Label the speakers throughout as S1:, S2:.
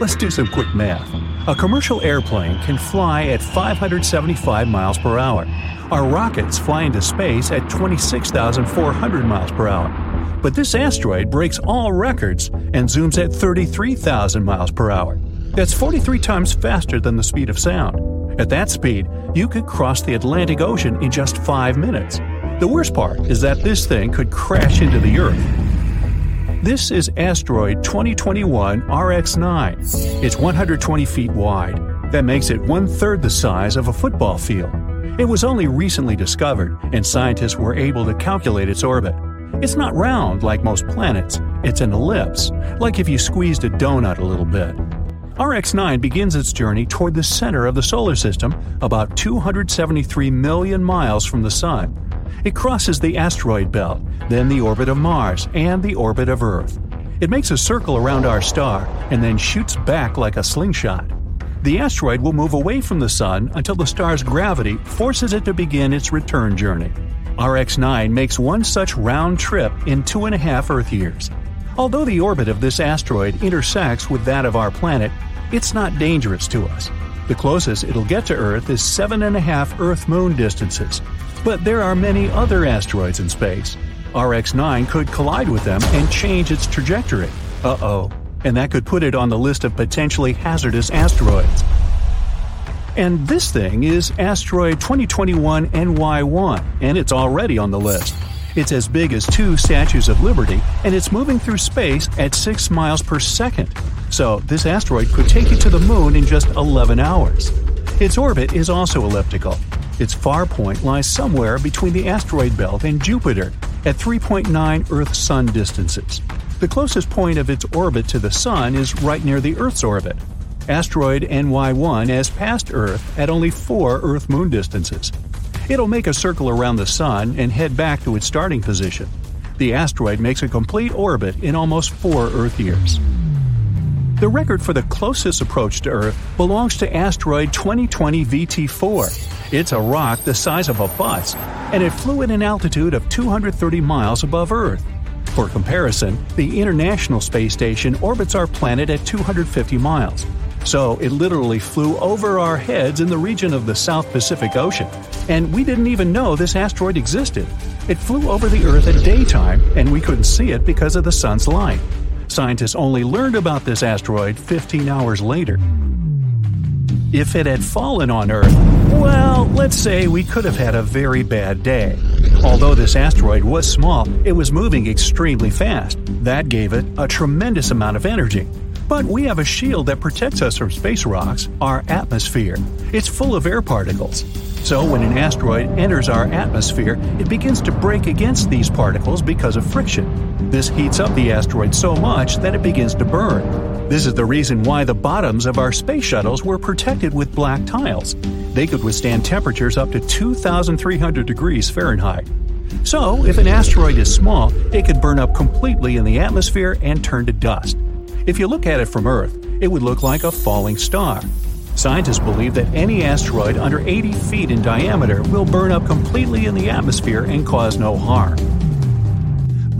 S1: Let's do some quick math. A commercial airplane can fly at 575 miles per hour. Our rockets fly into space at 26,400 miles per hour. But this asteroid breaks all records and zooms at 33,000 miles per hour. That's 43 times faster than the speed of sound. At that speed, you could cross the Atlantic Ocean in just 5 minutes. The worst part is that this thing could crash into the Earth. This is asteroid 2021 RX 9. It's 120 feet wide. That makes it one third the size of a football field. It was only recently discovered, and scientists were able to calculate its orbit. It's not round like most planets, it's an ellipse, like if you squeezed a donut a little bit. RX 9 begins its journey toward the center of the solar system, about 273 million miles from the Sun. It crosses the asteroid belt, then the orbit of Mars, and the orbit of Earth. It makes a circle around our star and then shoots back like a slingshot. The asteroid will move away from the Sun until the star's gravity forces it to begin its return journey. RX 9 makes one such round trip in two and a half Earth years. Although the orbit of this asteroid intersects with that of our planet, it's not dangerous to us. The closest it'll get to Earth is seven and a half Earth moon distances, but there are many other asteroids in space. RX 9 could collide with them and change its trajectory. Uh oh. And that could put it on the list of potentially hazardous asteroids. And this thing is asteroid 2021 NY1, and it's already on the list. It's as big as two Statues of Liberty, and it's moving through space at 6 miles per second. So, this asteroid could take you to the moon in just 11 hours. Its orbit is also elliptical, its far point lies somewhere between the asteroid belt and Jupiter, at 3.9 Earth Sun distances. The closest point of its orbit to the Sun is right near the Earth's orbit. Asteroid NY1 has passed Earth at only 4 Earth Moon distances. It'll make a circle around the Sun and head back to its starting position. The asteroid makes a complete orbit in almost 4 Earth years. The record for the closest approach to Earth belongs to asteroid 2020 VT4. It's a rock the size of a bus, and it flew at an altitude of 230 miles above Earth. For comparison, the International Space Station orbits our planet at 250 miles. So it literally flew over our heads in the region of the South Pacific Ocean, and we didn't even know this asteroid existed. It flew over the Earth at daytime, and we couldn't see it because of the sun's light. Scientists only learned about this asteroid 15 hours later. If it had fallen on Earth, well, let's say we could have had a very bad day. Although this asteroid was small, it was moving extremely fast. That gave it a tremendous amount of energy. But we have a shield that protects us from space rocks, our atmosphere. It's full of air particles. So when an asteroid enters our atmosphere, it begins to break against these particles because of friction. This heats up the asteroid so much that it begins to burn. This is the reason why the bottoms of our space shuttles were protected with black tiles. They could withstand temperatures up to 2,300 degrees Fahrenheit. So, if an asteroid is small, it could burn up completely in the atmosphere and turn to dust. If you look at it from Earth, it would look like a falling star. Scientists believe that any asteroid under 80 feet in diameter will burn up completely in the atmosphere and cause no harm.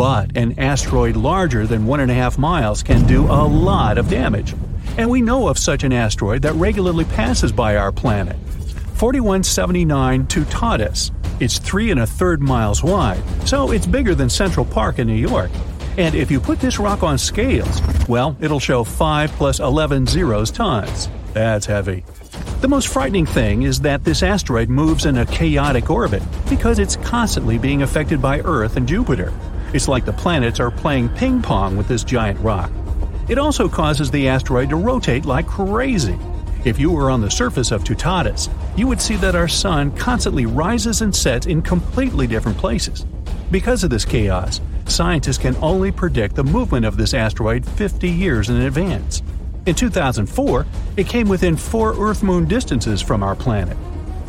S1: But an asteroid larger than 1.5 miles can do a lot of damage. And we know of such an asteroid that regularly passes by our planet 4179 Toutatis. It's three and a third miles wide, so it's bigger than Central Park in New York. And if you put this rock on scales, well, it'll show 5 plus 11 zeros tons. That's heavy. The most frightening thing is that this asteroid moves in a chaotic orbit because it's constantly being affected by Earth and Jupiter. It's like the planets are playing ping pong with this giant rock. It also causes the asteroid to rotate like crazy. If you were on the surface of Toutatis, you would see that our sun constantly rises and sets in completely different places. Because of this chaos, scientists can only predict the movement of this asteroid 50 years in advance. In 2004, it came within four Earth moon distances from our planet.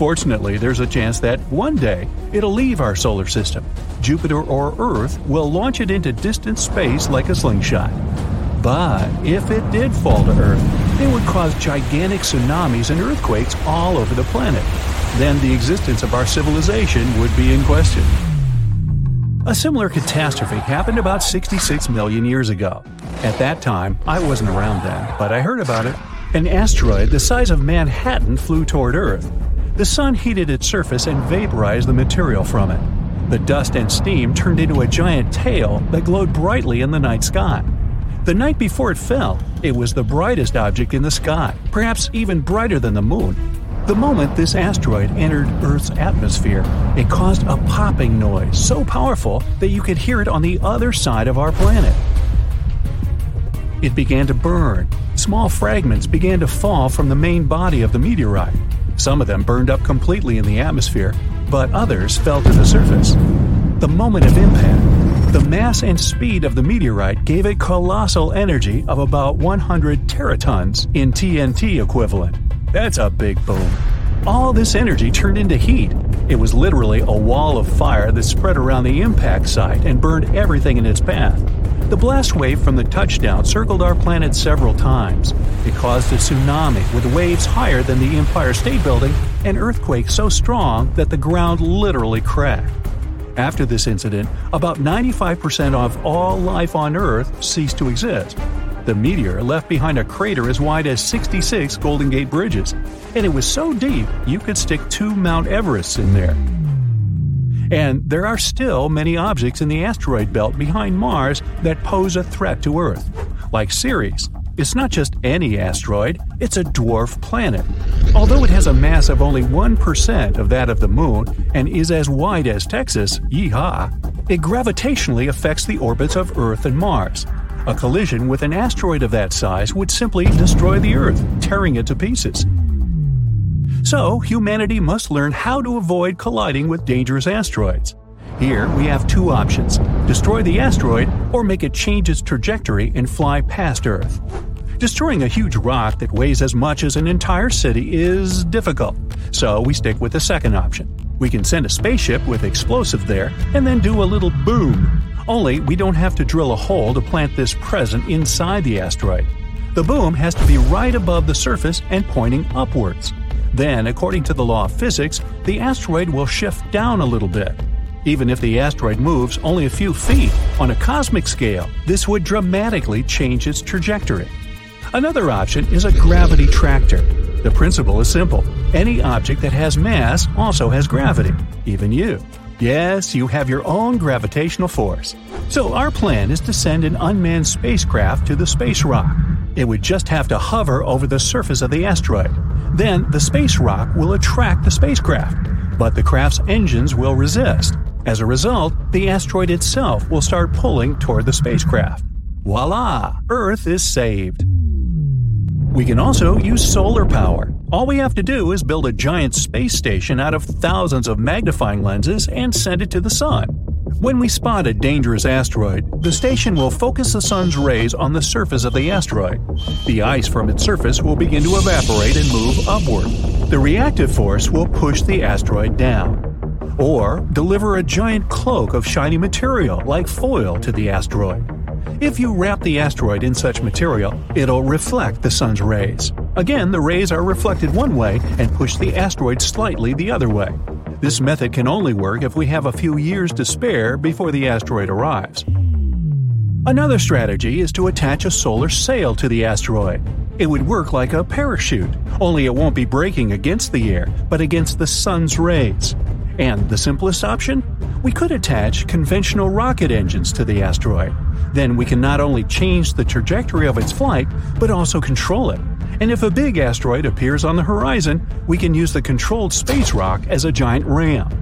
S1: Fortunately, there's a chance that one day it'll leave our solar system. Jupiter or Earth will launch it into distant space like a slingshot. But if it did fall to Earth, it would cause gigantic tsunamis and earthquakes all over the planet. Then the existence of our civilization would be in question. A similar catastrophe happened about 66 million years ago. At that time, I wasn't around then, but I heard about it. An asteroid the size of Manhattan flew toward Earth. The sun heated its surface and vaporized the material from it. The dust and steam turned into a giant tail that glowed brightly in the night sky. The night before it fell, it was the brightest object in the sky, perhaps even brighter than the moon. The moment this asteroid entered Earth's atmosphere, it caused a popping noise so powerful that you could hear it on the other side of our planet. It began to burn. Small fragments began to fall from the main body of the meteorite. Some of them burned up completely in the atmosphere, but others fell to the surface. The moment of impact, the mass and speed of the meteorite gave it colossal energy of about 100 teratons in TNT equivalent. That's a big boom. All this energy turned into heat. It was literally a wall of fire that spread around the impact site and burned everything in its path. The blast wave from the touchdown circled our planet several times. It caused a tsunami with waves higher than the Empire State Building and earthquakes so strong that the ground literally cracked. After this incident, about 95% of all life on Earth ceased to exist. The meteor left behind a crater as wide as 66 Golden Gate bridges, and it was so deep you could stick two Mount Everests in there. And there are still many objects in the asteroid belt behind Mars that pose a threat to Earth, like Ceres. It's not just any asteroid, it's a dwarf planet. Although it has a mass of only 1% of that of the Moon and is as wide as Texas, yeehaw, it gravitationally affects the orbits of Earth and Mars. A collision with an asteroid of that size would simply destroy the Earth, tearing it to pieces. So, humanity must learn how to avoid colliding with dangerous asteroids. Here, we have two options destroy the asteroid or make it change its trajectory and fly past Earth. Destroying a huge rock that weighs as much as an entire city is difficult, so we stick with the second option. We can send a spaceship with explosive there and then do a little boom. Only we don't have to drill a hole to plant this present inside the asteroid. The boom has to be right above the surface and pointing upwards. Then, according to the law of physics, the asteroid will shift down a little bit. Even if the asteroid moves only a few feet, on a cosmic scale, this would dramatically change its trajectory. Another option is a gravity tractor. The principle is simple any object that has mass also has gravity, even you. Yes, you have your own gravitational force. So, our plan is to send an unmanned spacecraft to the space rock. It would just have to hover over the surface of the asteroid. Then the space rock will attract the spacecraft, but the craft's engines will resist. As a result, the asteroid itself will start pulling toward the spacecraft. Voila! Earth is saved. We can also use solar power. All we have to do is build a giant space station out of thousands of magnifying lenses and send it to the sun. When we spot a dangerous asteroid, the station will focus the sun's rays on the surface of the asteroid. The ice from its surface will begin to evaporate and move upward. The reactive force will push the asteroid down. Or deliver a giant cloak of shiny material like foil to the asteroid. If you wrap the asteroid in such material, it'll reflect the sun's rays. Again, the rays are reflected one way and push the asteroid slightly the other way. This method can only work if we have a few years to spare before the asteroid arrives. Another strategy is to attach a solar sail to the asteroid. It would work like a parachute, only it won't be braking against the air, but against the sun's rays. And the simplest option? We could attach conventional rocket engines to the asteroid. Then we can not only change the trajectory of its flight, but also control it. And if a big asteroid appears on the horizon, we can use the controlled space rock as a giant ram.